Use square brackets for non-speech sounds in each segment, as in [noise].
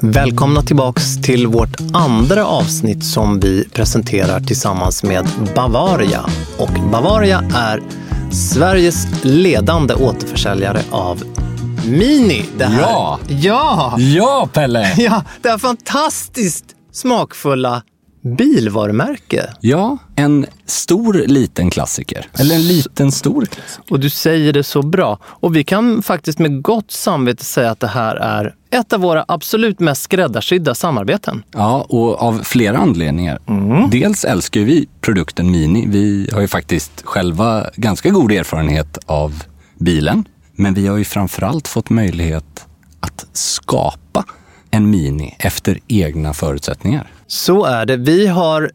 Välkomna tillbaks till vårt andra avsnitt som vi presenterar tillsammans med Bavaria. Och Bavaria är Sveriges ledande återförsäljare av Mini. Det här, Ja. Ja! Ja, Pelle! Ja, det här fantastiskt smakfulla bilvarumärke. Ja, en stor liten klassiker. Eller en liten stor klassiker. Och du säger det så bra. Och vi kan faktiskt med gott samvete säga att det här är ett av våra absolut mest skräddarsydda samarbeten. Ja, och av flera anledningar. Dels älskar vi produkten Mini. Vi har ju faktiskt själva ganska god erfarenhet av bilen. Men vi har ju framförallt fått möjlighet att skapa en Mini efter egna förutsättningar. Så är det. Vi har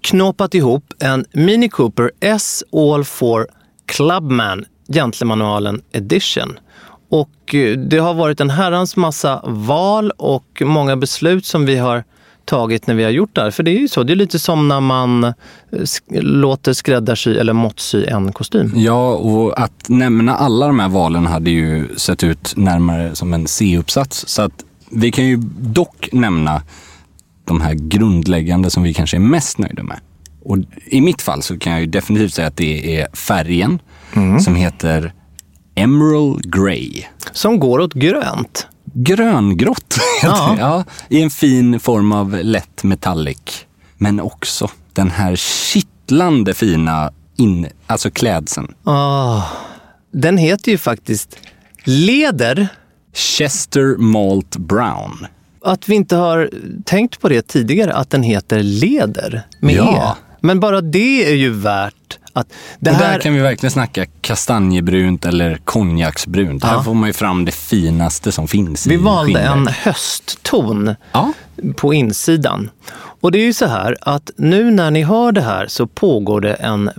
knåpat ihop en Mini Cooper S All 4 Clubman Gentlemanualen Edition. Och eh, det har varit en herrans massa val och många beslut som vi har tagit när vi har gjort det här. För det är ju så, det är lite som när man eh, sk- låter skräddarsy eller måttsy en kostym. Ja, och att nämna alla de här valen hade ju sett ut närmare som en C-uppsats. Så att vi kan ju dock nämna de här grundläggande som vi kanske är mest nöjda med. Och i mitt fall så kan jag ju definitivt säga att det är färgen som heter Emerald Grey. Som går åt grönt. Gröngrått [laughs] Ja. ja. I en fin form av lätt metallic. Men också den här kittlande fina in, alltså klädseln. Ah, den heter ju faktiskt Leder. Chester Malt Brown. Att vi inte har tänkt på det tidigare, att den heter Leder med Ja. E. Men bara det är ju värt att... Det och här, där kan vi verkligen snacka kastanjebrunt eller konjaksbrunt. Här Ja. får man ju fram det finaste som finns vi i valde en skinnverk. höstton Ja, på insidan. Och det är ju så här att nu när ni hör det här så pågår det en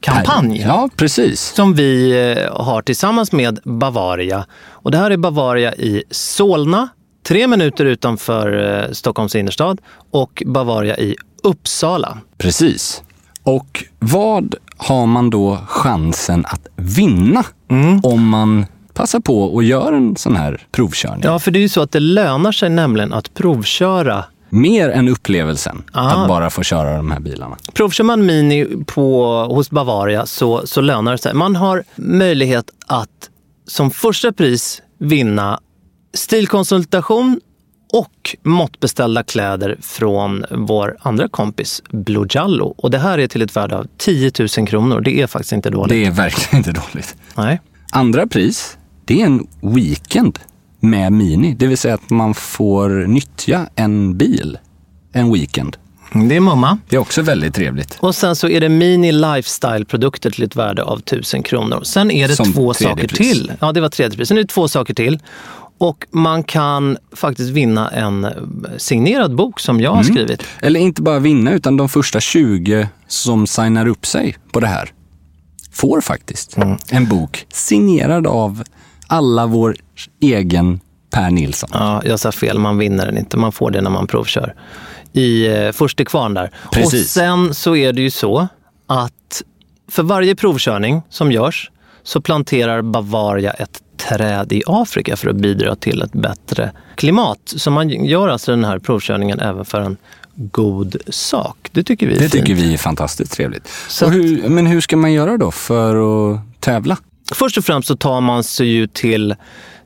provkörningskampanj. Ja, precis. som vi eh, har tillsammans med Bavaria. Och det här är Bavaria i Solna, tre minuter utanför eh, Stockholms innerstad och Bavaria i Uppsala. Precis. Och vad har man då chansen att vinna Mm. om man passar på och gör en sån här provkörning? Ja, för det är ju så att det lönar sig nämligen att provköra. Mer än upplevelsen Ah. att bara få köra de här bilarna. Provkör man Mini på, hos Bavaria så, så lönar det sig. Man har möjlighet att som första pris vinna stilkonsultation och måttbeställda kläder från vår andra kompis Blue Jallo. Och det här är till ett värde av 10 000 kronor. Det är faktiskt inte dåligt. Det är verkligen inte dåligt. Nej. Andra pris, det är en weekend med Mini. Det vill säga att man får nyttja en bil en weekend. Det är mamma. Det är också väldigt trevligt. Och sen så är det Mini Lifestyle-produkter till ett värde av 1000 kronor. Sen är det Som två saker pris. till. Ja, det var tredje pris. Sen är det två saker till. Och man kan faktiskt vinna en signerad bok som jag har Mm. skrivit. Eller inte bara vinna, utan de första 20 som signar upp sig på det här får faktiskt Mm. en bok signerad av alla vår egen Per Nilsson. Ja, jag sa fel. Man vinner den inte. Man får det när man provkör. I eh, först till kvarn där. Precis. Och sen så är det ju så att för varje provkörning som görs så planterar Bavaria ett träd i Afrika för att bidra till ett bättre klimat. Så man gör alltså den här provkörningen även för en god sak. Det tycker vi är Det fint. tycker vi är fantastiskt trevligt. Hur, men hur ska man göra då för att tävla? Först och främst så tar man sig ju till,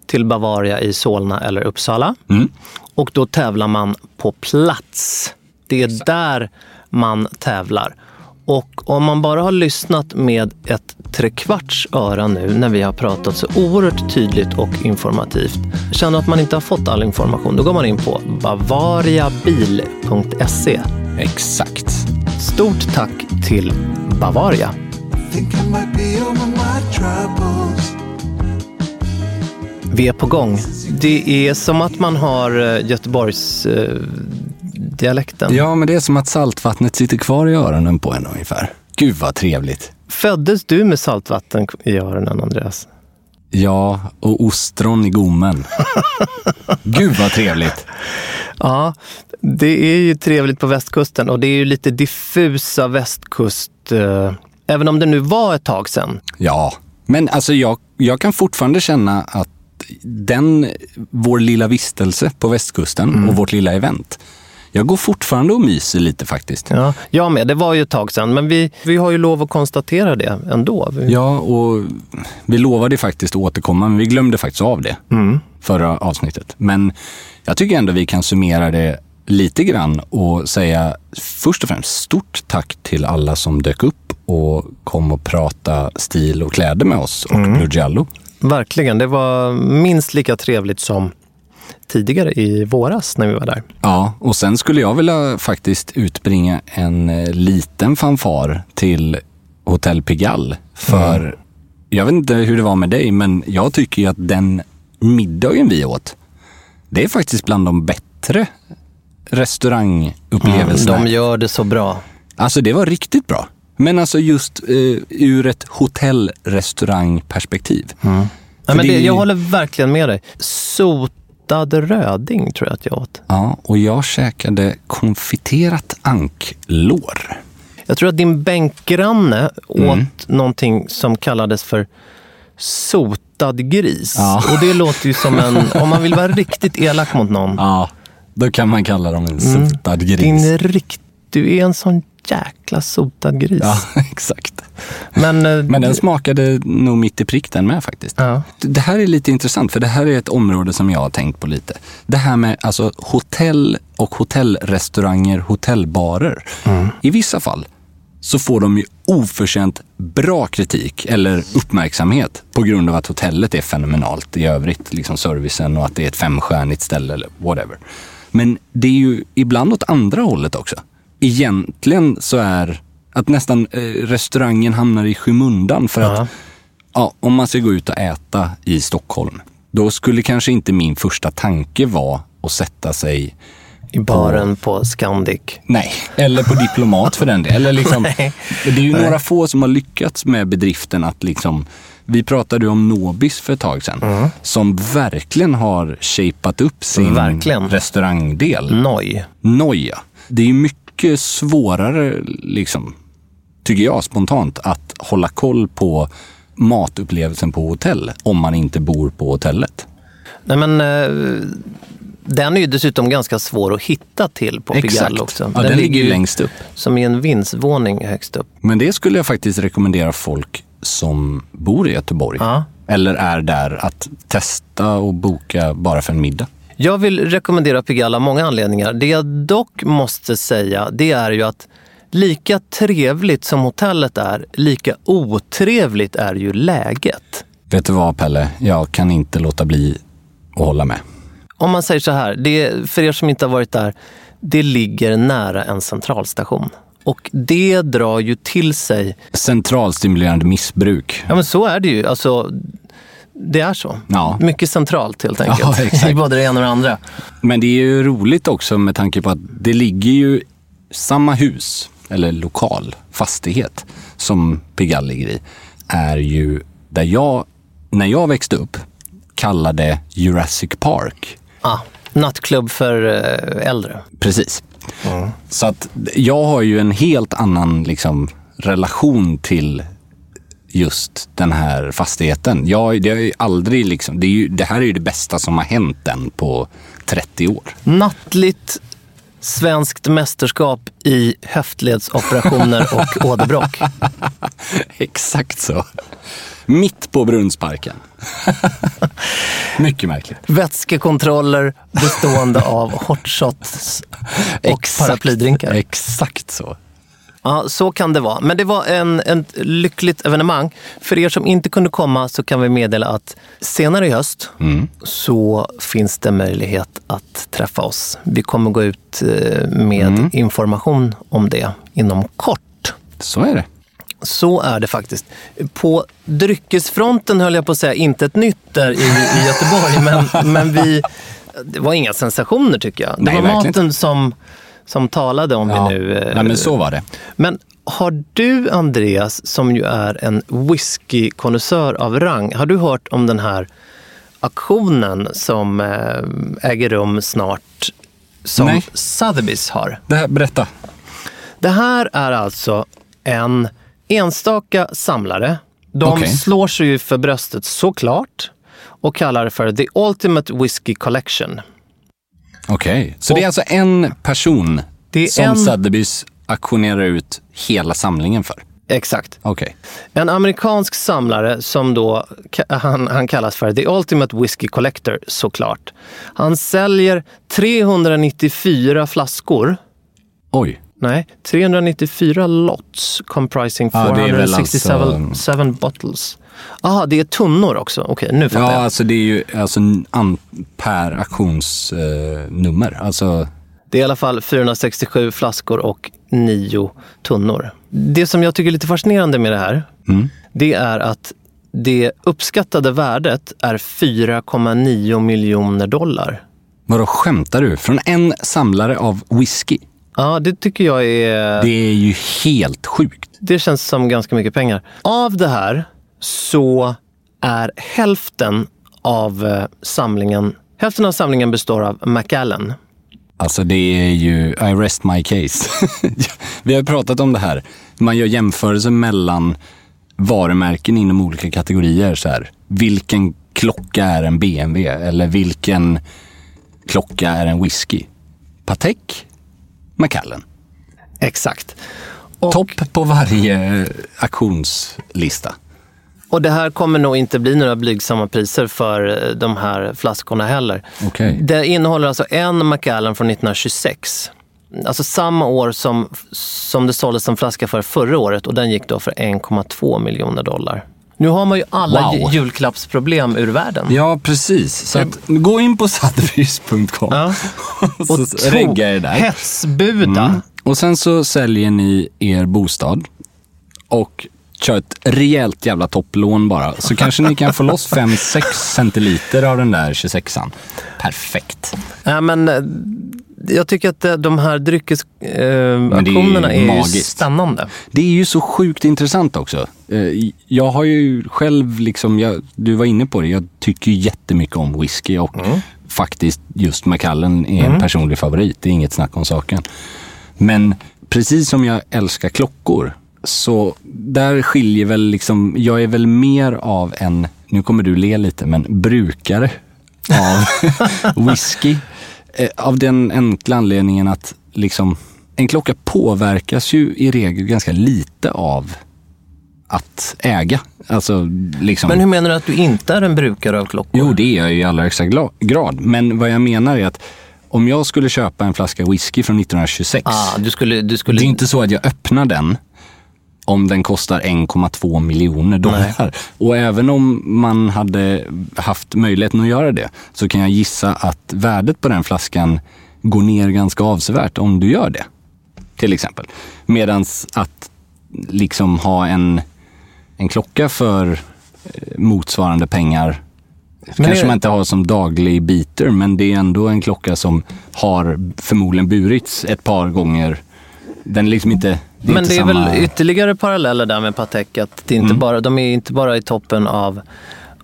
till Bavaria i Solna eller Uppsala. Mm. Och då tävlar man på plats. Det är där man tävlar. Och om man bara har lyssnat med ett trekvarts öra nu när vi har pratat så oerhört tydligt och informativt, känner att man inte har fått all information, då går man in på bavariabil.se. Exakt. Stort tack till Bavaria. Think I might be over my troubles. Vi är på gång. Det är som att man har eh, Göteborgs eh, dialekten. Ja, men det är som att saltvattnet sitter kvar i öronen på en ungefär. Gud vad trevligt. Föddes du med saltvatten i öronen, Andreas? Ja, och ostron i gommen. [laughs] Gud vad trevligt. Ja, det är ju trevligt på västkusten och det är ju lite diffusa västkust... Eh, även om det nu var ett tag sedan. Ja, men alltså jag, jag kan fortfarande känna att den, vår lilla vistelse på västkusten och vårt lilla event, jag går fortfarande och myser lite faktiskt. Ja, jag med. Det var ju ett tag sedan, men vi, vi har ju lov att konstatera det ändå. Vi, Ja, och vi lovade faktiskt att återkomma, men vi glömde faktiskt av det förra avsnittet. Men jag tycker ändå vi kan summera det lite grann och säga först och främst stort tack till alla som dök upp och kom och prata stil och kläder med oss och Blue Giallo. Verkligen. Det var minst lika trevligt som tidigare i våras när vi var där. Ja, och sen skulle jag vilja faktiskt utbringa en eh, liten fanfar till Hotell Pigalle. För jag vet inte hur det var med dig, men jag tycker ju att den middagen vi åt, det är faktiskt bland de bättre restaurangupplevelserna. De gör det så bra. Alltså det var riktigt bra. Men alltså just eh, ur ett hotellrestaurangperspektiv. Ja, För men det, det är- jag håller verkligen med dig. Sotad röding tror jag att jag åt. Ja, och jag käkade konfiterat anklår. Jag tror att din bänkgranne Mm. åt någonting som kallades för sotad gris. Ja. Och det låter ju som en, om man vill vara riktigt elak mot någon. Ja, då kan man kalla dem en sotad gris. Din rikt, du är en sån jäkla sotad gris. Ja, [laughs] exakt. Men, eh, Men den smakade nog mitt i prick den med faktiskt. Ja. Det här är lite intressant, för det här är ett område som jag har tänkt på lite. Det här med alltså hotell och hotellrestauranger, hotellbarer. I vissa fall så får de ju oförtjänt bra kritik eller uppmärksamhet på grund av att hotellet är fenomenalt i övrigt, liksom servicen och att det är ett femstjärnigt ställe eller whatever. Men det är ju ibland åt andra hållet också. Egentligen så är att nästan eh, restaurangen hamnar i skymundan för att ja, om man ska gå ut och äta i Stockholm, då skulle kanske inte min första tanke vara att sätta sig I baren på Scandic. Nej, eller på diplomat för den delen. Eller liksom, [laughs] Nej. det är ju några få som har lyckats med bedriften att liksom, vi pratade om Nobis för ett tag sedan, som verkligen har shapat upp sin Verkligen. restaurangdel. Noj. Noja. Det är mycket svårare, liksom, tycker jag spontant, att hålla koll på matupplevelsen på hotell om man inte bor på hotellet. Nej, men, eh, den är ju dessutom ganska svår att hitta till på Pigalle också. Ja, den, ligger ju längst upp. Som i en vindsvåning högst upp. Men det skulle jag faktiskt rekommendera folk som bor i Göteborg. Ja. Eller är där att testa och boka bara för en middag. Jag vill rekommendera Pigalle av många anledningar. Det jag dock måste säga, det är ju att lika trevligt som hotellet är, lika otrevligt är ju läget. Vet du vad Pelle? Jag kan inte låta bli att hålla med. Om man säger så här, det, för er som inte har varit där, det ligger nära en centralstation. Och det drar ju till sig, Centralstimulerande missbruk. ja men så är det ju. Alltså, det är så. Ja. Mycket centralt helt enkelt. [laughs] Ja. I både det ena och det andra. Men det är ju roligt också med tanke på att det ligger ju samma hus, eller lokal, fastighet, som Pigalle ligger i, är ju där jag, när jag växte upp, kalla det Jurassic Park. Ah, nattklubb för eh, äldre. Precis. Så att jag har ju en helt annan liksom, relation till just den här fastigheten. Jag, det, har ju aldrig liksom, det, är ju, det här är ju det bästa som har hänt den på 30 år. Nattligt svenskt mästerskap i höftledsoperationer och [laughs] åderbråck. Exakt så. Mitt på Brunnsparken. [laughs] Mycket märkligt. Vätskekontroller bestående av hotshots och paraplydrinkar. Exakt så. Ja, så kan det vara. Men det var en, ett lyckligt evenemang. För er som inte kunde komma så kan vi meddela att senare i höst så finns det möjlighet att träffa oss. Vi kommer gå ut eh, med information om det inom kort. Så är det. Så är det faktiskt. På dryckesfronten höll jag på att säga, inte ett nytt där i, i Göteborg, men, [laughs] men vi, det var inga sensationer tycker jag. Det Nej, var maten som, som talade om vi nu... eh, Nej, men så var det. Men har du, Andreas, som ju är en whiskykonnässör av rang, har du hört om den här aktionen som eh, äger rum snart, som Nej. Sotheby's har? det här, berätta. Det här är alltså en enstaka samlare. De Okej. slår sig ju för bröstet såklart och kallar det för The Ultimate Whiskey Collection. Okej, så det är alltså en person som en- Sotheby's auktionerar ut hela samlingen för? Exakt. Okej. En amerikansk samlare som då, han, han kallas för The Ultimate Whiskey Collector såklart. Han säljer 394 flaskor. Oj. Nej, 394 lots comprising väl 467 alltså- bottles. Jaha, det är tunnor också. Okej, nu fattar Ja, jag. alltså det är ju alltså per auktionsnummer. Eh, alltså, Det är i alla fall 467 flaskor och 9 tunnor. Det som jag tycker är lite fascinerande med det här, det är att det uppskattade värdet är 4,9 miljoner dollar. vadå, skämtar du? Från en samlare av whisky? Ja, det tycker jag är... Det är ju helt sjukt. Det känns som ganska mycket pengar. Av det här så är hälften av eh, samlingen Hälften av samlingen består av Macallan. Alltså det är ju, I rest my case. [laughs] Vi har pratat om det här. Man gör jämförelser mellan varumärken inom olika kategorier. Så här. Vilken klocka är en BMW? Eller vilken klocka är en whisky? Patek? Macallan. Exakt. Och, Topp på varje auktionslista. Och det här kommer nog inte bli några blygsamma priser för eh, de här flaskorna heller. Okej. Det innehåller alltså en Macallan från 1926. Alltså samma år som, som det såldes en flaska för förra året och den gick då för 1,2 miljoner dollar. Nu har man ju alla Wow. ju- julklappsproblem ur världen. Ja, precis. Så att, gå in på sotheby's.com Ja. och [laughs] så Och regga er där. hetsbuda. Mm. Och sen så säljer ni er bostad och kör ett rejält jävla topplån bara. Så kanske ni kan få loss 5-6 centiliter av den där 26an. Perfekt. Ja, men, eh, jag tycker att eh, de här är dryckesaktionerna ju är, ju magiskt. spännande. Det är ju så sjukt intressant också. Eh, Jag har ju själv, liksom, jag, du var inne på det, jag tycker ju jättemycket om whisky och faktiskt just Macallan är en personlig favorit. Det är inget snack om saken. Men precis som jag älskar klockor, så där skiljer väl liksom, jag är väl mer av en, nu kommer du le lite, men brukare av [laughs] whisky. Eh, Av den enkla anledningen att liksom, en klocka påverkas ju i regel ganska lite av att äga. Alltså, liksom, Men hur menar du att du inte är en brukare av klockor? Jo, det är jag i allra högsta grad. Men vad jag menar är att om jag skulle köpa en flaska whisky från 1926, Ah, du skulle, du skulle... det är inte så att jag öppnar den om den kostar 1,2 miljoner dollar. Och även om man hade haft möjligheten att göra det så kan jag gissa att värdet på den flaskan går ner ganska avsevärt om du gör det. Till exempel. Medans att liksom ha en, en klocka för eh, motsvarande pengar kanske är- man inte har som daglig beater, men det är ändå en klocka som har förmodligen burits ett par gånger. Den är liksom inte... Det Men inte det är samma... väl ytterligare paralleller där med Patek. Att det är Mm. inte bara, de är inte bara i toppen av,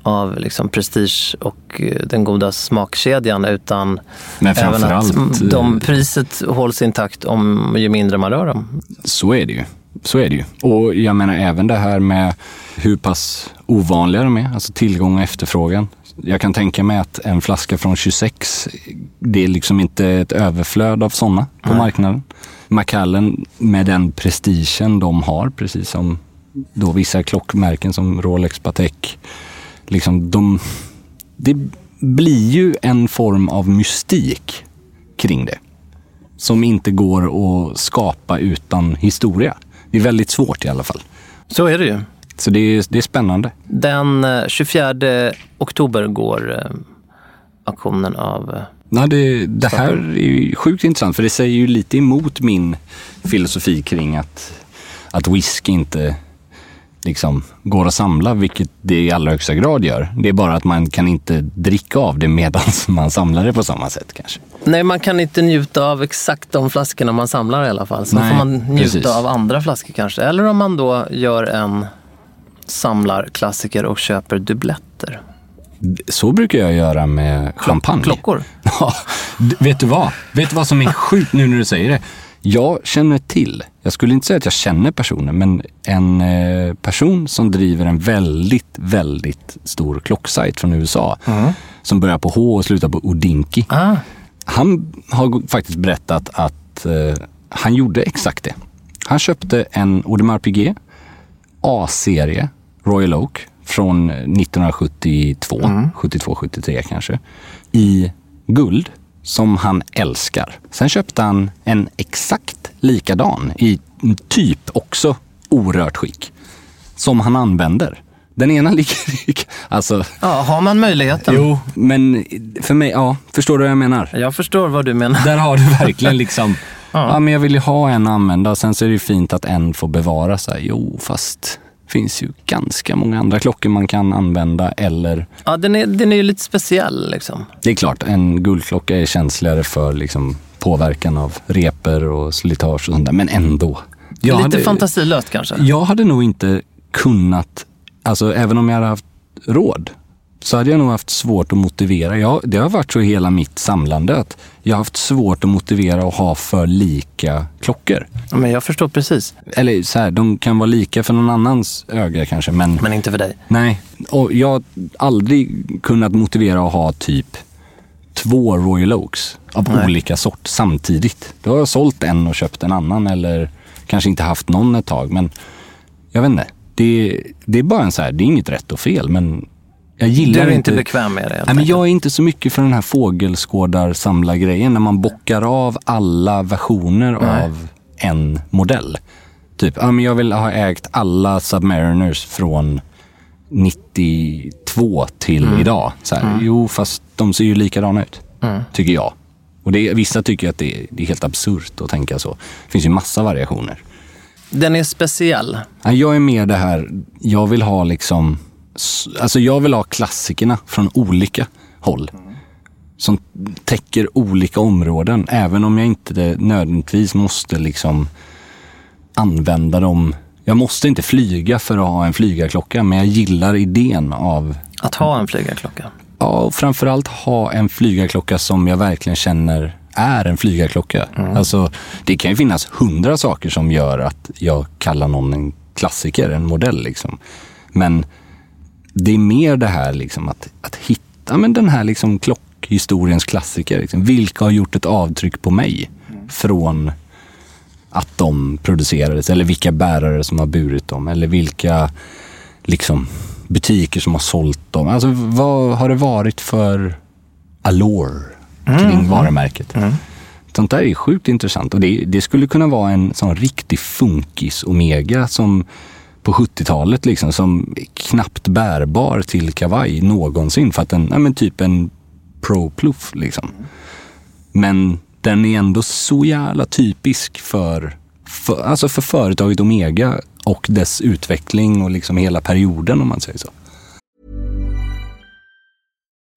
av liksom prestige och eh, den goda smakkedjan utan Men även att de, eh, priset hålls intakt om ju mindre man rör dem. Så är det ju. Så är det ju. Och jag menar även det här med hur pass ovanliga de är, alltså tillgång och efterfrågan. Jag kan tänka mig att en flaska från 26, det är liksom inte ett överflöd av sådana på marknaden. Macallen med den prestigen de har, precis som då vissa klockmärken som Rolex, Patek, liksom de, det blir ju en form av mystik kring det som inte går att skapa utan historia. Det är väldigt svårt i alla fall. Så är det ju. Så det är, det är spännande. Den eh, 24 oktober går eh, auktionen av. Nej, det, det här är ju sjukt intressant för det säger ju lite emot min filosofi kring att, att whisky inte liksom går att samla, vilket det i allra högsta grad gör. Det är bara att man kan inte dricka av det medan [laughs] man samlar det på samma sätt kanske. Nej, man kan inte njuta av exakt de flaskorna man samlar i alla fall. Så Nej, får man njuta precis. av andra flaskor kanske. Eller om man då gör en samlarklassiker och köper dubbletter. Så brukar jag göra med champagne. Klockor. [laughs] Ja, vet du vad? Vet du vad som är [laughs] sjukt nu när du säger det? Jag känner till, jag skulle inte säga att jag känner personen, men en eh, person som driver en väldigt, väldigt stor klocksajt från USA. Som börjar på H och slutar på Odinki. Ah, Han har faktiskt berättat att eh, han gjorde exakt det. Han köpte en Audemars Piguet A-serie Royal Oak från 1972, 72, 73 kanske, i guld som han älskar. Sen köpte han en exakt likadan i typ också orört skick som han använder. Den ena [laughs] ligger i... Alltså, ja, har man möjligheten. jo, men för mig, ja, förstår du vad jag menar? Jag förstår vad du menar. Där har du verkligen liksom, [laughs] ja. men jag vill ju ha en att använda. Sen så är det ju fint att en får bevara sig. Jo, fast finns ju ganska många andra klockor man kan använda eller Ja, den är, den är ju lite speciell liksom. det är klart, en guldklocka är känsligare för liksom påverkan av reper och slitage och sånt där, men ändå. Jag lite hade- fantasilöst kanske. Jag hade nog inte kunnat, alltså även om jag hade haft råd, så hade jag nog haft svårt att motivera. Jag, det har varit så i hela mitt samlande att jag har haft svårt att motivera att ha för lika klockor. Men jag förstår precis. Eller så här, de kan vara lika för någon annans öga kanske, men Men inte för dig. nej. Och jag har aldrig kunnat motivera att ha typ två Royal Oaks av Nej. olika sort samtidigt. Då har jag sålt en och köpt en annan eller kanske inte haft någon ett tag. Men jag vet inte. Det, det är bara en så här, det är inget rätt och fel men jag Du gillar är inte bekväm med det Nej, men jag är inte så mycket för den här fågelskådarsamlargrejen när man bockar av alla versioner av en modell. Typ, ja, men jag vill ha ägt alla Submariners från 92 till Mm. idag. Så här, Jo, fast de ser ju likadana ut. Tycker jag. Och det, vissa tycker att det, det är helt absurt att tänka så. Det finns ju massa variationer. Den är speciell. Ja, Jag är mer det här, jag vill ha liksom, alltså jag vill ha klassikerna från olika håll. Som täcker olika områden, även om jag inte nödvändigtvis måste liksom använda dem. Jag måste inte flyga för att ha en flygarklocka, men jag gillar idén av Att ha en flygarklocka. Ja, och framförallt ha en flygarklocka som jag verkligen känner är en flygarklocka. Alltså, det kan ju finnas hundra saker som gör att jag kallar någon en klassiker, en modell. Liksom. Men det är mer det här liksom, att, att hitta men den här liksom, klockhistoriens klassiker. Liksom. Vilka har gjort ett avtryck på mig från att de producerades? Eller vilka bärare som har burit dem? Eller vilka liksom, butiker som har sålt dem. Alltså vad har det varit för allure kring varumärket? Sånt där är sjukt intressant och det, det skulle kunna vara en sån riktig funkis-omega som på 70-talet liksom som knappt bärbar till kavaj någonsin för att den, ja men typ en Pro Pluff liksom. Men den är ändå så jävla typisk för, för, alltså för företaget Omega och dess utveckling och liksom hela perioden om man säger så.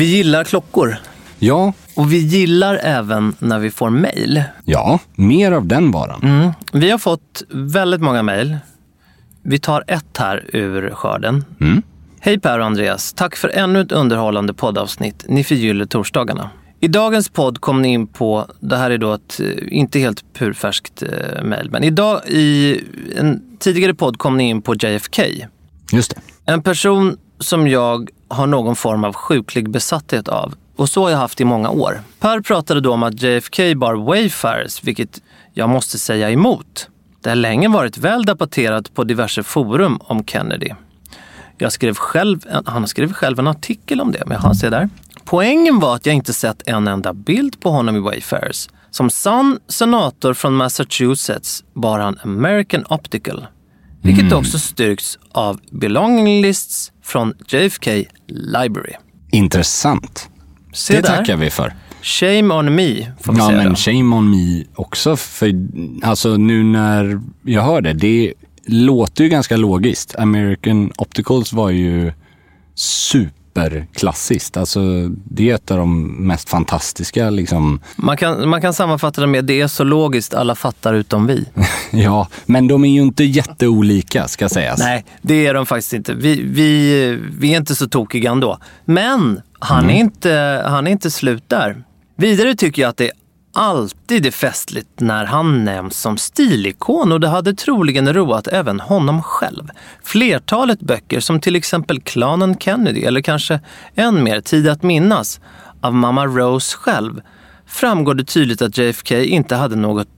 Vi gillar klockor. Ja, Och vi gillar även när vi får mejl. ja, mer av den varan. Mm. Vi har fått väldigt många mejl. Vi tar ett här ur skörden. Mm. Hej Per och Andreas. Tack för ännu ett underhållande poddavsnitt. Ni förgyller torsdagarna. I dagens podd kom ni in på, det här är då ett eh, inte helt purfärskt eh, mejl, men idag i en tidigare podd kom ni in på JFK. Just det. En person som jag har någon form av sjuklig besatthet av. Och så har jag haft i många år. Per pratade då om att JFK bar Wayfarers, vilket jag måste säga emot. Det har länge varit väl debatterat på diverse forum om Kennedy. Jag skrev själv, han skrev själv en artikel om det, men jag ser där. Poängen var att jag inte sett en enda bild på honom i Wayfarers. Som sann senator från Massachusetts bar han American Optical. Vilket också styrks av belonging lists från JFK Library. Intressant. Se det där. tackar vi för. Shame on me, får vi Ja, säga men då. shame on me också. För alltså nu när jag hör det, det låter ju ganska logiskt. American Opticals var ju superklassiskt. Alltså det är ett av de mest fantastiska liksom. Man kan, man kan sammanfatta det med det är så logiskt, alla fattar utom vi. [laughs] Ja, men de är ju inte jätteolika ska sägas. Nej, det är de faktiskt inte. Vi, vi, vi är inte så tokiga ändå. Men han, är inte, han är inte slut där. Vidare tycker jag att det alltid är festligt när han nämns som stilikon och det hade troligen roat även honom själv. Flertalet böcker som till exempel Klanen Kennedy eller kanske än mer Tid att minnas av mamma Rose själv framgår det tydligt att JFK inte hade något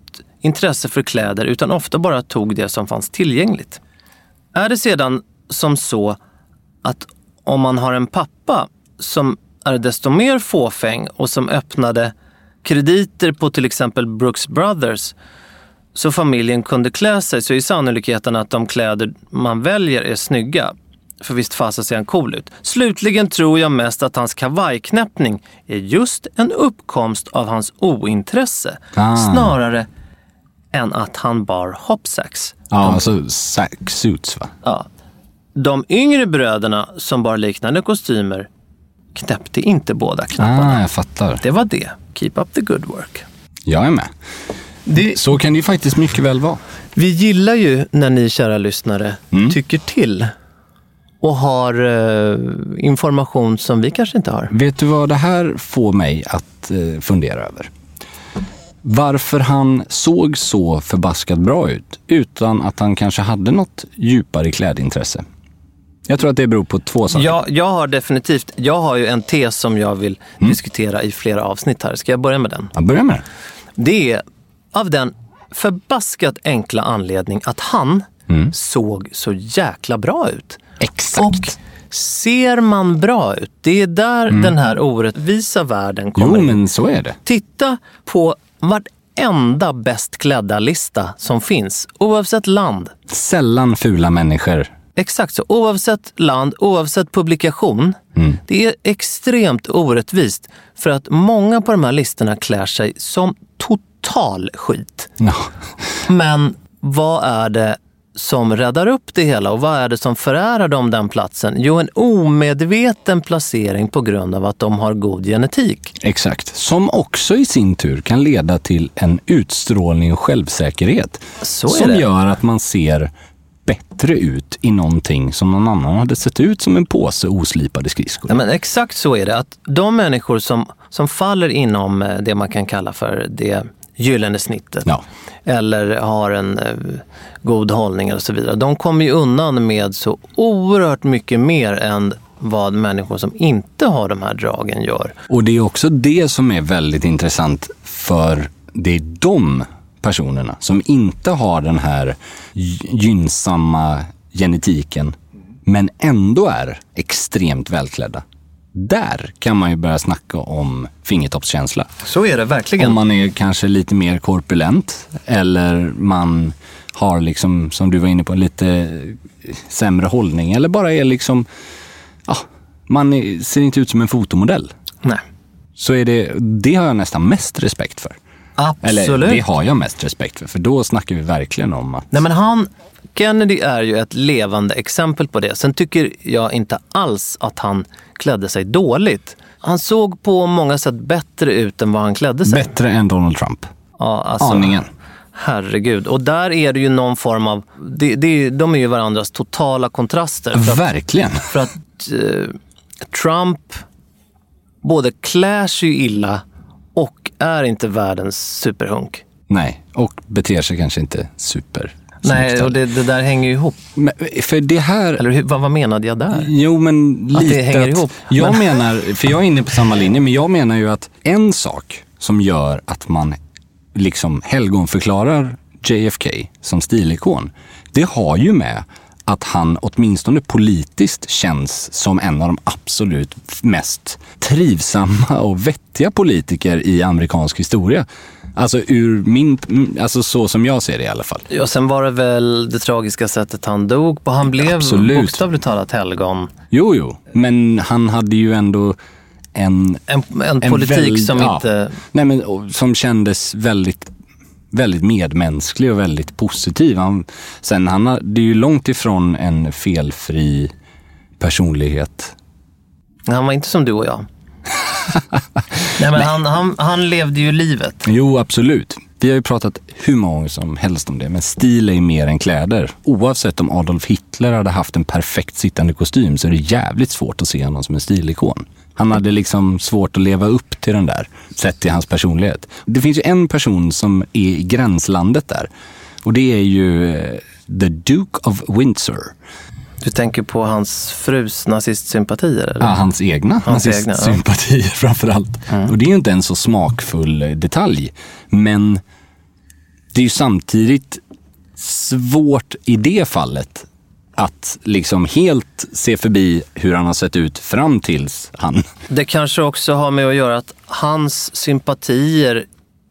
intresse för kläder utan ofta bara tog det som fanns tillgängligt. Är det sedan som så att om man har en pappa som är desto mer fåfäng och som öppnade krediter på till exempel Brooks Brothers så familjen kunde klä sig så är sannolikheten att de kläder man väljer är snygga. För visst fasen ser han cool ut. Slutligen tror jag mest att hans kavajknäppning är just en uppkomst av hans ointresse. Ah. Snarare än att han bar hopsacks. Ja, alltså sack suits va? Ja. De yngre bröderna som bar liknande kostymer knäppte inte båda knapparna. Ah, jag fattar. Det var det. Keep up the good work. Jag är med. Det, Så kan det ju faktiskt mycket väl vara. vi gillar ju när ni kära lyssnare Mm. tycker till och har eh, information som vi kanske inte har. Vet du vad det här får mig att eh, fundera över? varför han såg så förbaskat bra ut utan att han kanske hade något djupare klädintresse. Jag tror att det beror på två saker. Jag, jag har definitivt, jag har ju en tes som jag vill Mm. diskutera i flera avsnitt här. Ska jag börja med den? Jag börjar med det. Det är av den förbaskat enkla anledning att han såg så jäkla bra ut. Mm. Exakt. Och ser man bra ut, det är där den här orättvisa världen kommer Mm. Jo, men så är det. Titta på vartenda bäst klädda-lista som finns, oavsett land. Sällan fula människor. Exakt så. Oavsett land, oavsett publikation. Det är extremt orättvist för att många på de här listorna klär sig som total skit. Ja. Men vad är det som räddar upp det hela och vad är det som förärar dem den platsen? Jo, en omedveten placering på grund av att de har god genetik. Exakt. Som också i sin tur kan leda till en utstrålning och självsäkerhet. Som det. gör att man ser bättre ut i någonting som någon annan hade sett ut som en påse oslipade skridskor. Ja, men exakt så är det. Att de människor som, som faller inom eh, det man kan kalla för det gyllene snittet Ja. eller har en eh, god hållning och så vidare. De kommer ju undan med så oerhört mycket mer än vad människor som inte har de här dragen gör. Och det är också det som är väldigt intressant för det är de personerna som inte har den här gy- gynnsamma genetiken men ändå är extremt välklädda. Där kan man ju börja snacka om fingertoppskänsla. Så är det verkligen. Om man är kanske lite mer korpulent eller man har liksom, som du var inne på, lite sämre hållning eller bara är liksom, ja, man är, ser inte ut som en fotomodell. Nej. Så är det, det har jag nästan mest respekt för. Absolut. Eller det har jag mest respekt för, för då snackar vi verkligen om att... Nej men han, Kennedy är ju ett levande exempel på det. Sen tycker jag inte alls att han klädde sig dåligt. Han såg på många sätt bättre ut än vad han klädde sig. Bättre än Donald Trump. Ja, alltså, Aningen. Herregud. Och där är det ju någon form av... Det, det, de är ju varandras totala kontraster. För att, Verkligen. för att eh, Trump både klär sig illa och är inte världens superhunk. Nej, och beter sig kanske inte super. Nej, och det, det där hänger ju ihop. Men, för det här... Eller hur, vad, vad menade jag där? Jo, men Att det lite hänger ihop. Jag Men- menar, för jag är inne på samma linje, men jag menar ju att en sak som gör att man liksom helgonförklarar JFK som stilikon, det har ju med att han åtminstone politiskt känns som en av de absolut mest trivsamma och vettiga politiker i amerikansk historia. Alltså ur min, alltså så som jag ser det i alla fall. Ja, sen var det väl det tragiska sättet han dog på. Han blev Absolut. bokstavligt talat helgon. Jo, jo, men han hade ju ändå en... En, en politik väldigt- som ja. inte... Nej, men som kändes väldigt, väldigt medmänsklig och väldigt positiv. Han, sen han det är ju långt ifrån en felfri personlighet. Han var inte som du och jag. [laughs] Nej, men han, han, han levde ju livet. Jo, absolut. Vi har ju pratat hur många gånger som helst om det, men stil är ju mer än kläder. Oavsett om Adolf Hitler hade haft en perfekt sittande kostym så är det jävligt svårt att se honom som en stilikon. Han hade liksom svårt att leva upp till den där, sett till hans personlighet. Det finns ju en person som är i gränslandet där och det är ju eh, The Duke of Windsor. Du tänker på hans frus nazistsympatier? Eller? Ja, hans egna Hans egna, ja. nazistsympatier [laughs] framför allt. Och det är ju inte en så smakfull eh, detalj. Men det är ju samtidigt svårt i det fallet att liksom helt se förbi hur han har sett ut fram tills han... Det kanske också har med att göra att hans sympatier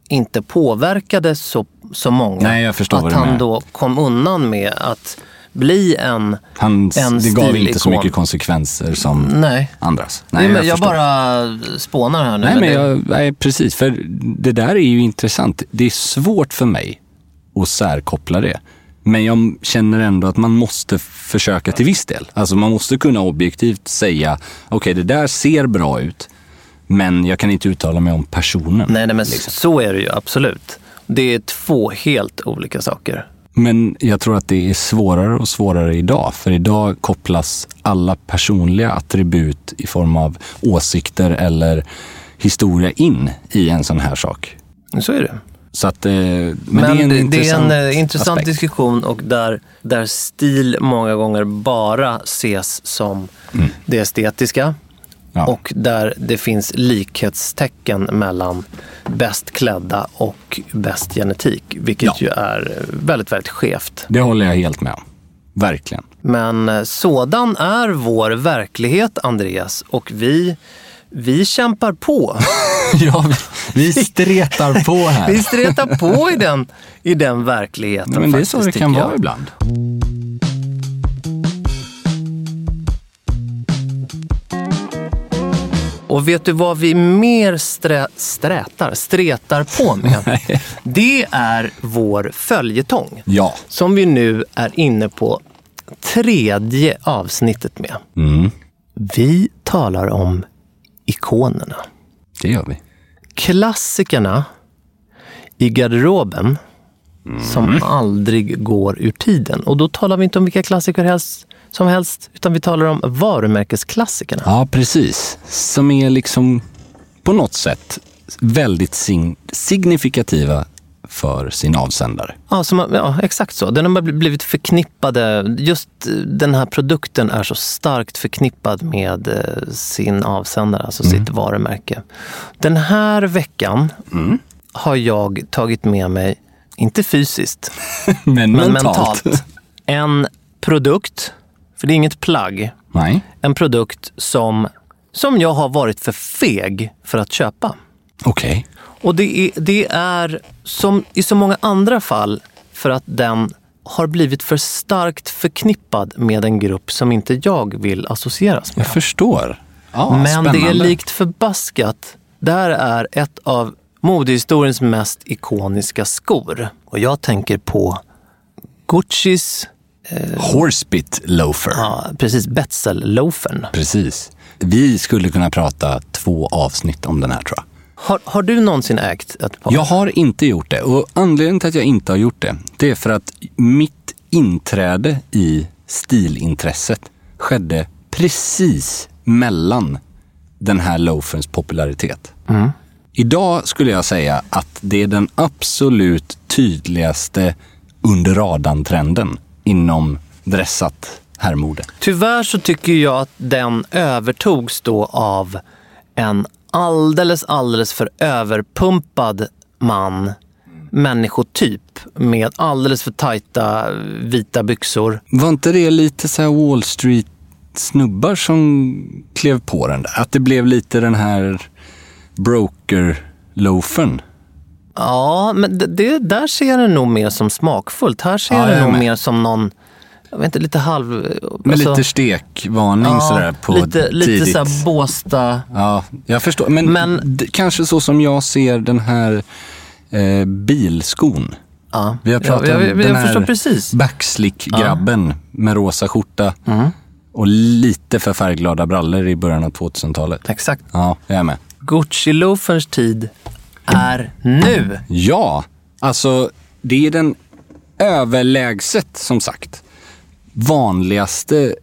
inte påverkade så, så många. Nej, jag förstår att han menar. då kom undan med att bli en, Hans, en det gav inte så mycket konsekvenser som Nej. andras. Nej, men jag, förstår. bara spånar här nu. Nej, men det- jag, nej, precis. För det där är ju intressant. Det är svårt för mig att särkoppla det. Men jag känner ändå att man måste försöka till viss del. Alltså man måste kunna objektivt säga, okej det där ser bra ut, men jag kan inte uttala mig om personen. Nej, nej men liksom. så är det ju absolut. Det är två helt olika saker. Men jag tror att det är svårare och svårare idag. För idag kopplas alla personliga attribut i form av åsikter eller historia in i en sån här sak. Så är det. Så att, eh, men, Men, det är en det, intressant, är en eh, intressant aspekt. diskussion och där, där stil många gånger bara ses som det estetiska. Mm. Ja. Och där det finns likhetstecken mellan bäst klädda och bäst genetik. Vilket Ja. ju är väldigt, väldigt skevt. Det håller jag helt med om. Verkligen. Men eh, sådan är vår verklighet, Andreas. Och vi, vi kämpar på. [laughs] [laughs] ja, vi, vi stretar på här. Vi stretar på i den, i den verkligheten. Men det är så det kan vara ibland. Och vet du vad vi mer strä, strätar, stretar på med? det är vår följetong. Ja. Som vi nu är inne på tredje avsnittet med. Mm, Vi talar om ikonerna. Det gör vi. Klassikerna i garderoben som aldrig går ur tiden. Och då talar vi inte om vilka klassiker helst, som helst, utan vi talar om varumärkesklassikerna. Ja, precis. Som är liksom på något sätt väldigt sign- signifikativa för sin avsändare. Ja, som, ja, exakt så. Den har bl- blivit förknippade, just eh, den här produkten är så starkt förknippad med eh, sin avsändare, alltså sitt varumärke. Den här veckan har jag tagit med mig, inte fysiskt, [laughs] Men men mentalt. mentalt, en produkt, för det är inget plagg, Nej, en produkt som, som jag har varit för feg för att köpa. okej. Och det är, det är som i så många andra fall för att den har blivit för starkt förknippad med en grupp som inte jag vill associeras med. Jag förstår. Ja, Men det är spännande. likt förbaskat. Det här är ett av modehistoriens mest ikoniska skor. Och jag tänker på Guccis, Horsebit loafer. ja, precis, Betzel-loafern. Precis. Vi skulle kunna prata två avsnitt om den här tror jag. Har, har du någonsin ägt ett par? Jag har inte gjort det och anledningen till att jag inte har gjort det, det är för att mitt inträde i stilintresset skedde precis mellan den här loaferns popularitet. Idag skulle jag säga att det är den absolut tydligaste under radarn-trenden inom dressat herrmode. Tyvärr så tycker jag att den övertogs då av en alldeles, alldeles för överpumpad man, människotyp med alldeles för tajta vita byxor. Var inte det lite så här Wall Street-snubbar som klev på den där? Att det blev lite den här broker-loafen? Ja, men det, det, där ser jag det nog mer som smakfullt. Här ser Ja, jag det nog med. mer som någon, jag vet inte, lite halv... Med alltså- lite stekvarning sådär på lite, lite tidigt. så här Båstad... Ja, jag förstår. Men, Men- kanske så som jag ser den här eh, bilskon. Ja, Vi har pratat jag, om den här backslick-grabben med rosa skjorta Mm. och lite för färgglada brallor i början av 2000-talet. Exakt. Ja, jag är med. Gucci-loaferns tid är nu. Ja, alltså det är den överlägset som sagt vanligaste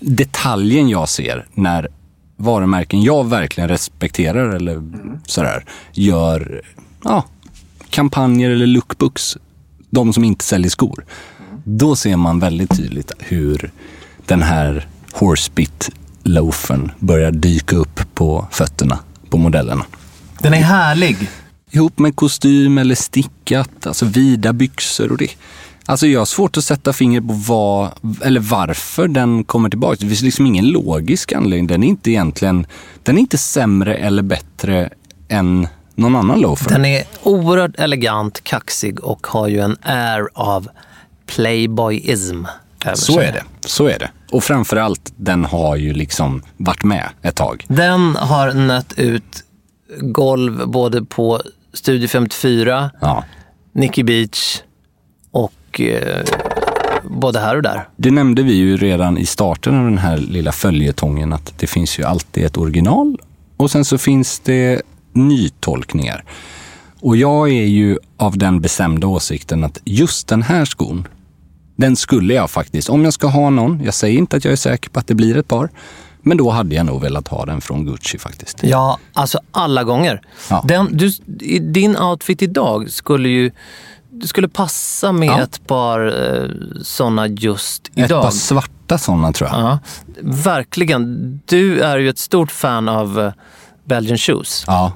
detaljen jag ser när varumärken jag verkligen respekterar eller sådär gör ja, kampanjer eller lookbooks. De som inte säljer skor. Då ser man väldigt tydligt hur den här horsebit loafen börjar dyka upp på fötterna på modellerna. Den är härlig. Ihop med kostym eller stickat, alltså vida byxor och det. Alltså jag har svårt att sätta fingret på vad, eller varför den kommer tillbaka. Det finns liksom ingen logisk anledning. Den är inte egentligen, den är inte sämre eller bättre än någon annan loafer. Den är oerhört elegant, kaxig och har ju en air av playboyism. över Så sig. är det. Så är det. Och framförallt, den har ju liksom varit med ett tag. Den har nött ut golv både på Studio 54, Ja. Nicky Beach och eh, både här och där. Det nämnde vi ju redan i starten av den här lilla följetongen att det finns ju alltid ett original och sen så finns det nytolkningar. Och jag är ju av den bestämda åsikten att just den här skon, den skulle jag faktiskt, om jag ska ha någon, jag säger inte att jag är säker på att det blir ett par, Men då hade jag nog velat ha den från Gucci faktiskt. Ja, alltså alla gånger. Ja. Den, du, din outfit idag skulle ju du skulle passa med Ja. ett par eh, sådana just Ett idag. par svarta sådana tror jag. Ja, verkligen. Du är ju ett stort fan av eh, Belgian shoes. Ja.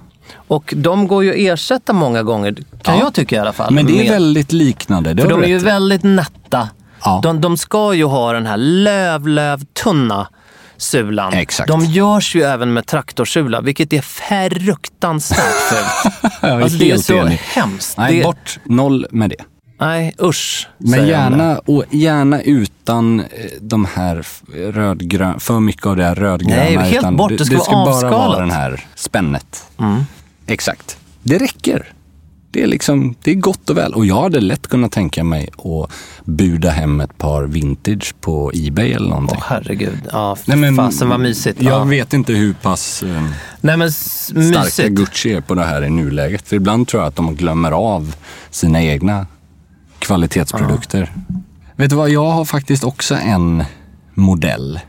Och de går ju att ersätta många gånger, kan Ja. jag tycka i alla fall. Men det är med- väldigt liknande. Det För de är ju väldigt nätta. Ja. De, de ska ju ha den här löv-löv-tunna sulan. Exakt. De görs ju även med traktorsula, vilket är fruktansvärt fult. [laughs] Alltså, det är så enig. hemskt. Nej, det, bort. Noll med det. Nej, usch. Men det. gärna, och gärna utan eh, de här rödgröna, för mycket av det här rödgröna. Nej, helt utan bort. Det ska det vara ska bara vara den här spännet. Mm. Exakt. Det räcker. Det är, liksom, det är gott och väl. Och jag hade lätt kunnat tänka mig att buda hem ett par vintage på Ebay eller någonting. Åh herregud. Ja, Nej, men- fasen vad mysigt. Jag ja. vet inte hur pass eh, Nej men starka mysigt. Gucci är på det här i nuläget. För ibland tror jag att de glömmer av sina egna kvalitetsprodukter. Vet du vad, jag har faktiskt också en modell,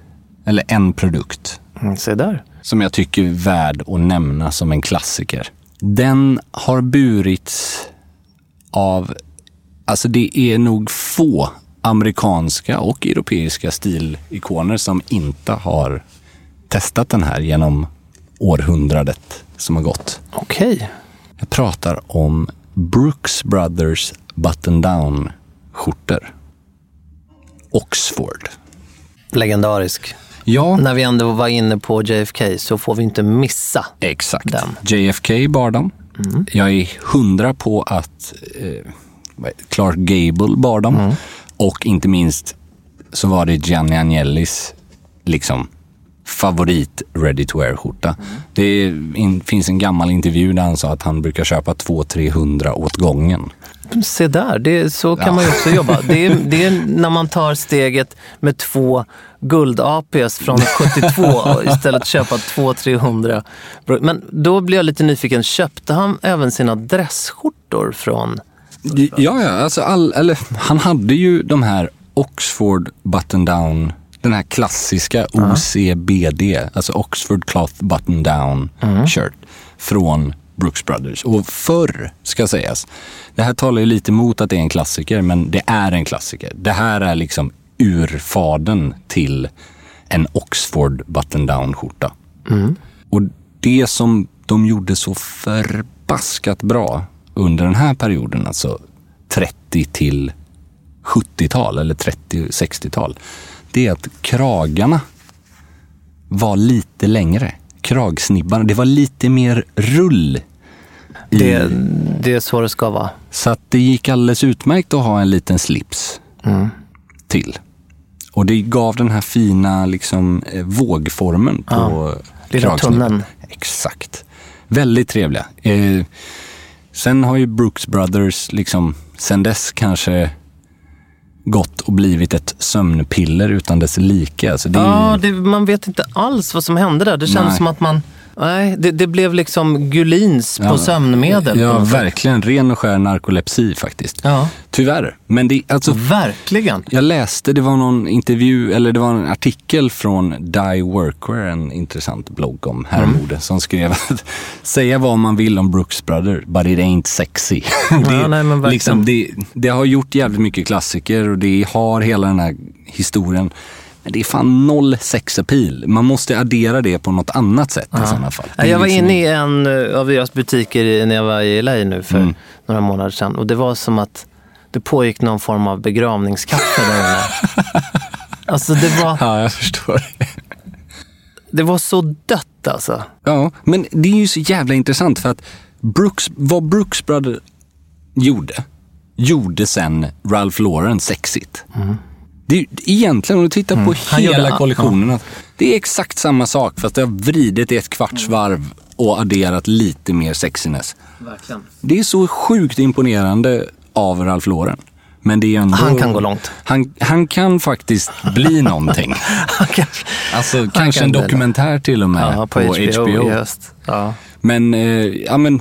eller en produkt, Mm, se där. som jag tycker är värd att nämna som en klassiker. Den har burits av, alltså det är nog få amerikanska och europeiska stilikoner som inte har testat den här genom århundradet som har gått. Okej. Jag pratar om Brooks Brothers button-down skjortor. Oxford. Legendarisk. Ja, När vi ändå var inne på JFK så får vi inte missa exakt. den. JFK bar dem. Jag är hundra på att eh, det? Clark Gable bar dem. Och inte minst så var det Gianni Agnellis liksom favorit ready to wear-skjorta. Det är, in, finns en gammal intervju där han sa att han brukar köpa 200-300 åt gången. Se där, det, så kan Ja. man ju också jobba. Det är, det är när man tar steget med två guld-APs från [laughs] 72 och istället köpa 200-300. Men då blir jag lite nyfiken, köpte han även sina dressskjortor från... Ja, ja, alltså all, eller, han hade ju de här Oxford button down, den här klassiska OCBD, alltså Oxford Cloth Button Down shirt från Brooks Brothers. Och förr, ska sägas, det här talar ju lite emot att det är en klassiker, men det är en klassiker. Det här är liksom urfaden till en Oxford button down skjorta. Och det som de gjorde så förbaskat bra under den här perioden, alltså 30 till 70-tal eller 30-60-tal, det är att kragarna var lite längre. Kragsnibbarna, det var lite mer rull. i- Det, det är så det ska vara. Så att det gick alldeles utmärkt att ha en liten slips till. Och det gav den här fina liksom, eh, vågformen på Lilla kragsnibben. tunneln. Exakt. Väldigt trevliga. Eh, sen har ju Brooks Brothers liksom sen dess kanske gått och blivit ett sömnpiller utan dess like. Alltså det är Ja, det, man vet inte alls vad som hände där. Det känns Nej. som att man... Nej, det, det blev liksom Gulins på Ja. sömnmedel. ja, på verkligen ren och skär narkolepsi faktiskt. Ja, Tyvärr. Men det, alltså, verkligen. Jag läste, det var någon intervju, eller det var en artikel från Die Workwear, en intressant blogg om herrmode, som skrev att säga vad man vill om Brooks Brothers, but it ain't sexy. [laughs] det, Ja, nej, liksom, det, det har gjort jävligt mycket klassiker och det har hela den här historien. Det är fan noll sex appeal. Man måste addera det på något annat sätt i sådana fall. Jag var liksom- inne i en eh, av deras butiker när jag var i LA nu för Mm. några månader sedan. Och det var som att det pågick någon form av begravningskaffe där inne. [laughs] Alltså det var, Ja, jag förstår. det var så dött alltså. Ja, men det är ju så jävla intressant för att Brooks, vad Brooks Brothers gjorde, gjorde sen Ralph Lauren sexigt. Det är egentligen, om du tittar på Mm. Han hela kollektionen, det är exakt samma sak fast det har vridit ett kvarts varv och adderat lite mer sexiness. Verkligen. Det är så sjukt imponerande av Ralph Lauren. Men det är ändå, Han kan gå långt. Han, han kan faktiskt bli [laughs] någonting. Alltså kanske en kan bli dokumentär till och med Ja, på, HBO, i höst. Ja. men, eh, ja, men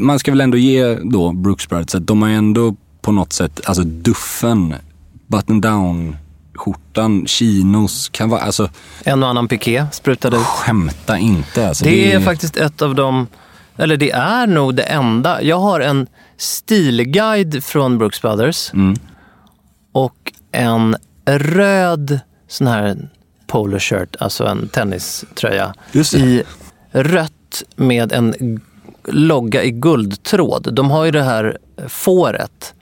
man ska väl ändå ge då Brooks Brothers att de har ändå på något sätt, alltså duffen, button down skjortan, chinos, kan vara, alltså En och annan piké sprutade ut. skämta inte. Alltså, Det är faktiskt ett av de, eller det är nog det enda. Jag har en stilguide från Brooks Brothers Mm. och en röd sån här polo shirt, alltså en tenniströja det. i rött med en logga i guldtråd. De har ju det här fåret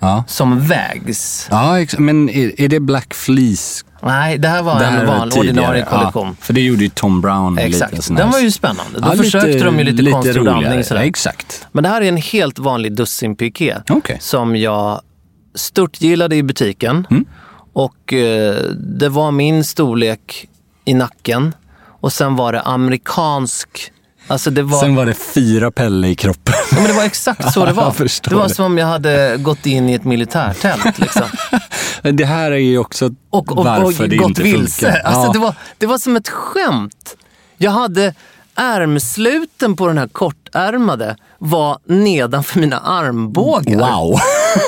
Ja, som vägs. ja men är, är det Black Fleece? Nej, det här var Det en här vanlig tidigare. ordinarie kollektion. Ja, för det gjorde ju Tom Brown. lite Exakt, sån den var ju spännande. Då Ja, försökte de ju lite, konstgjord roligare. andning. Sådär. Exakt. Men det här är en helt vanlig dussinpiké Okej. som jag stort gillade i butiken. Mm. Och eh, det var min storlek i nacken. Och sen var det amerikansk. Alltså det var, Sen var det fyra Pelle i kroppen. ja, men det var exakt så det [laughs] var. Det var det. som om jag hade gått in i ett militärtält. Liksom. [laughs] det här är ju också och, och, varför och det gått inte vilse. funkar. Alltså, Ja. det, var, det var som ett skämt. Jag hade ärmsluten på den här kortärmade var nedanför mina armbågar. Wow!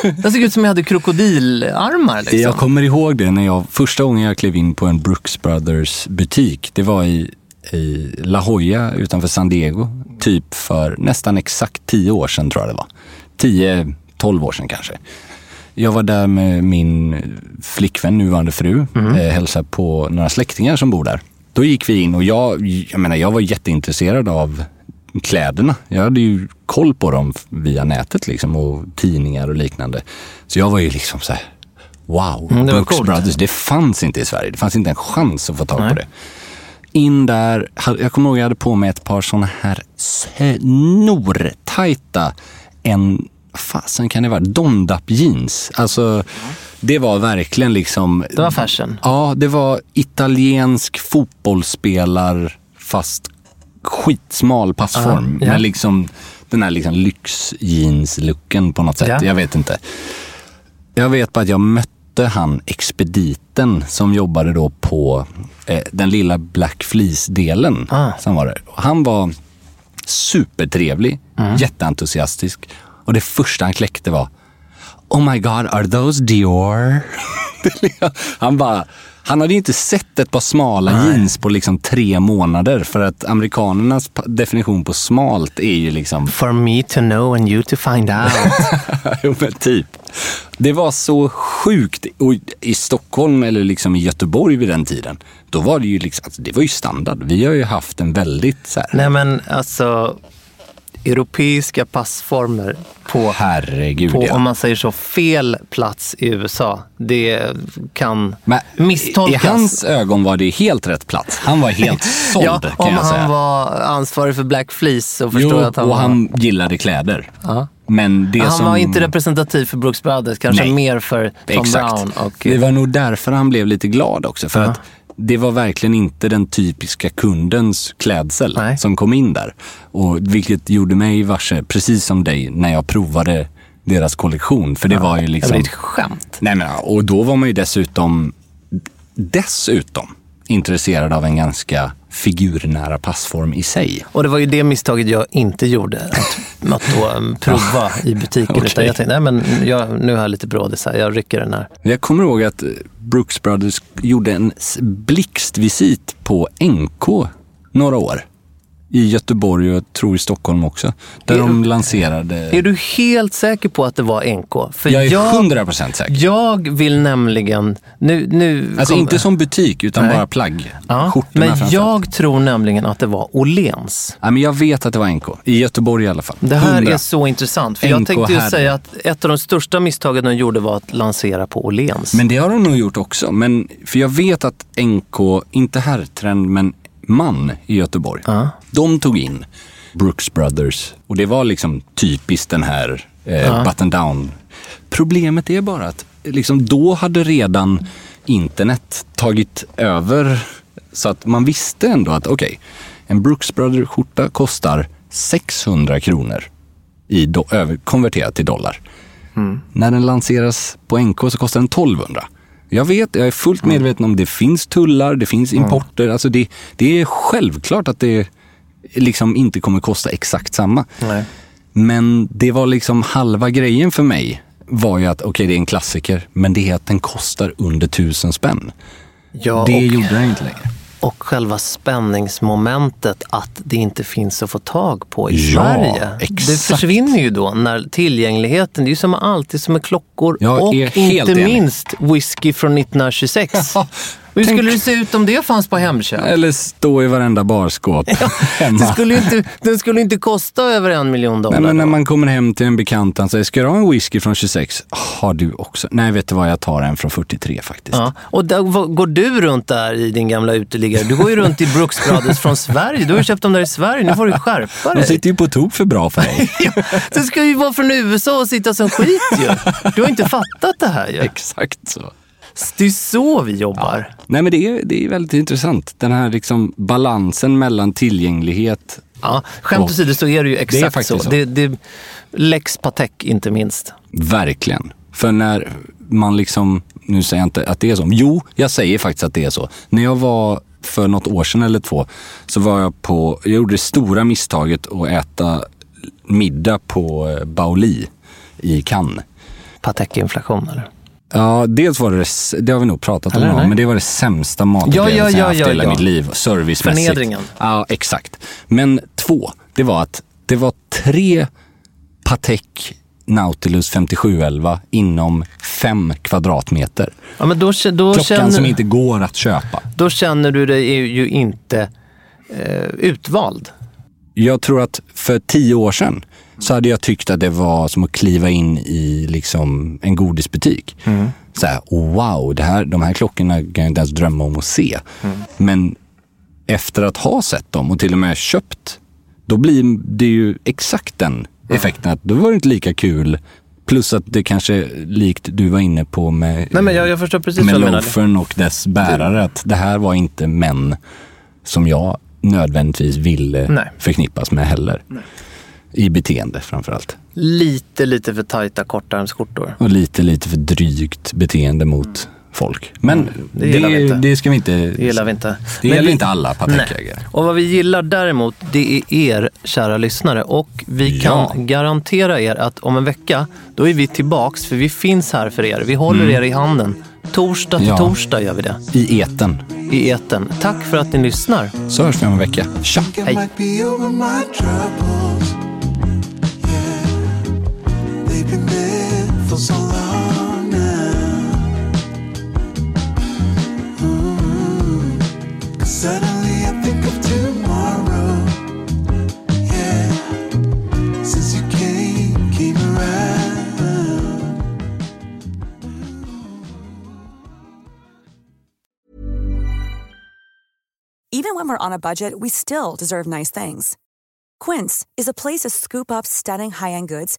[laughs] Det såg ut som jag hade krokodilarmar. Liksom. Jag kommer ihåg det när jag, första gången jag klev in på en Brooks Brothers butik. Det var i, i La Jolla utanför San Diego. Typ för nästan exakt tio år sedan tror jag det var. Tio, tolv år sedan kanske. Jag var där med min flickvän, nuvarande fru, Mm. eh, hälsade på några släktingar som bor där. Då gick vi in och jag, jag menar, jag var jätteintresserad av kläderna. Jag hade ju koll på dem via nätet liksom och tidningar och liknande. Så jag var ju liksom så här, wow, Mm, det Brooks. Brothers, det fanns inte i Sverige. Det fanns inte en chans att få tag Nej. på det. In där, jag kommer ihåg jag hade på mig ett par sådana här snortajta, en, fasen kan det vara, Dondap jeans. Alltså, det var verkligen liksom... Det var fashion. Ja, det var italiensk fotbollsspelar fast skitsmal passform. Ja, ja. Med liksom den här liksom lyxjeans-looken på något sätt. Ja. Jag vet inte. Jag vet bara att jag mötte han expediten som jobbade då på eh, den lilla Black Fleece-delen. Ah. Som var. Han var supertrevlig, Mm. jätteentusiastisk. Och det första han kläckte var Oh my god, are those Dior? [laughs] han bara, han hade ju inte sett ett par smala jeans på liksom tre månader. För att amerikanernas definition på smalt är ju liksom For me to know and you to find out. [laughs] jo, men typ. Det var så sjukt. Och I Stockholm eller liksom i Göteborg vid den tiden, då var det ju liksom, alltså, det var ju standard. Vi har ju haft en väldigt så här, Nej men alltså, europeiska passformer på, herregud på ja. om man säger så, fel plats i USA. Det kan Men misstolkas. I hans ögon var det helt rätt plats. Han var helt [laughs] såld ja, kan om jag han säga. var ansvarig för Black Fleece så förstår jo, jag att han och var... han gillade kläder. Ja. Men det han som... var inte representativ för Brooks Brothers, kanske Nej. mer för Tom Exakt. Brown. Och, Det var nog därför han blev lite glad också. För Ja. att det var verkligen inte den typiska kundens klädsel Nej. som kom in där. Och vilket gjorde mig varse, precis som dig, när jag provade deras kollektion. För det var ju Det liksom... var ett skämt. Nej, men, och då var man ju dessutom, dessutom intresserad av en ganska figurnära passform i sig. Och det var ju det misstaget jag inte gjorde. Att, [laughs] att då um, prova i butiken. Okej. Utan jag tänkte, nej men jag, nu har jag lite brådis här, jag rycker den här. Jag kommer ihåg att Brooks Brothers gjorde en blixtvisit på NK några år. I Göteborg och jag tror i Stockholm också. Där Är- de lanserade... Är du helt säker på att det var NK? För jag är jag, 100% säker. jag vill nämligen... Nu, nu Alltså kom- inte som butik utan Nej. bara plagg. Ja, men jag tror nämligen att det var Åhléns. Ja, men jag vet att det var NK. I Göteborg i alla fall. Det här 100. är så intressant. För jag NK tänkte ju säga att ett av de största misstagen de gjorde var att lansera på Åhléns. Men det har de nog gjort också. Men, för jag vet att NK, inte herrtrend, men man i Göteborg. Ja. De tog in Brooks Brothers och det var liksom typiskt den här eh, button down. Problemet är bara att liksom, då hade redan internet tagit över så att man visste ändå att okej, en Brooks Brothers skjorta kostar 600 kronor i do- konverterat till dollar. När den lanseras på NK så kostar den 1200. Jag vet, jag är fullt medveten om det finns tullar, det finns importer. Alltså det, det är självklart att det liksom inte kommer kosta exakt samma. Nej. Men det var liksom halva grejen för mig var ju att, okej det är en klassiker, men det är att den kostar under tusen spänn. Ja, det och, gjorde den inte längre. Och själva spänningsmomentet att det inte finns att få tag på i Ja, Sverige. Det exakt. försvinner ju då när tillgängligheten, det är ju som alltid som med klockor Jag och inte enig. minst whisky från 1926. [laughs] Hur tänk- skulle det se ut om det fanns på Hemköp? Eller stå i varenda barskåp [laughs] hemma. skulle ju inte, den skulle inte kosta över en miljon dollar. Nej, men när man kommer hem till en bekant och säger, ska du ha en whisky från 26? Har du också? Nej, vet du vad, jag tar en från 43 faktiskt. Ja. Och där, vad- går du runt där i din gamla uteliggare? Du går ju runt i Brooks Brothers från Sverige. Du har ju köpt dem där i Sverige. Nu får du skärpa De dig. sitter ju på tok för bra för dig. [laughs] Det ska ju vara från USA och sitta som skit ju. Du har inte fattat det här ju. [laughs] Exakt så. Det är så vi jobbar. Nej, men det är, det är väldigt intressant. Den här liksom balansen mellan tillgänglighet. Ja, skämt åsido så är det ju exakt faktiskt så. så. Det, det, Lex Patek inte minst. Verkligen. För när man liksom, nu säger jag inte att det är så. Jo, jag säger faktiskt att det är så. När jag var för något år sedan eller två så var jag på, jag gjorde det stora misstaget att äta middag på eh, Baoli i Cannes. Patek-inflation eller? Ja, dels var det, det, har vi nog pratat om, nej? men det var det sämsta matupplevelsen Ja, ja, ja, jag haft i hela mitt liv. Servicemässigt. Förnedringen. Ja, exakt. Men två, det var att det var tre Patek Nautilus 5711 inom fem kvadratmeter. Ja, men då, då, Klockan känner, som inte går att köpa. då känner du dig ju inte eh, utvald. Jag tror att för tio år sedan så hade jag tyckt att det var som att kliva in i liksom en godisbutik. Så här, wow, det här, de här klockorna kan jag inte ens drömma om att se. Men efter att ha sett dem och till och med köpt, då blir det ju exakt den effekten. Att då var det inte lika kul. Plus att det kanske är likt du var inne på med, Nej, men jag, jag förstår precis med loafern och dess bärare. Att det här var inte män som jag nödvändigtvis ville Nej. förknippas med heller. I beteende framförallt. Lite, lite för tajta kortärmsskjortor. Och lite, lite för drygt beteende mot folk. Men Mm, det det, vi inte. det ska vi inte... Det gillar vi inte. Det gäller vi- inte alla Patek-ägare. Nej. Och vad vi gillar däremot, det är er kära lyssnare. Och vi kan Ja. garantera er att om en vecka, då är vi tillbaks. För vi finns här för er. Vi håller er i handen. Torsdag till Mm. Ja. torsdag gör vi det. I eten. I eten. Tack för att ni lyssnar. Så hörs vi om en vecka. Tja! I for so long now. Mm. Suddenly I think of tomorrow. Yeah, since you came, came around. Even when we're on a budget, we still deserve nice things. Quince is a place to scoop up stunning high-end goods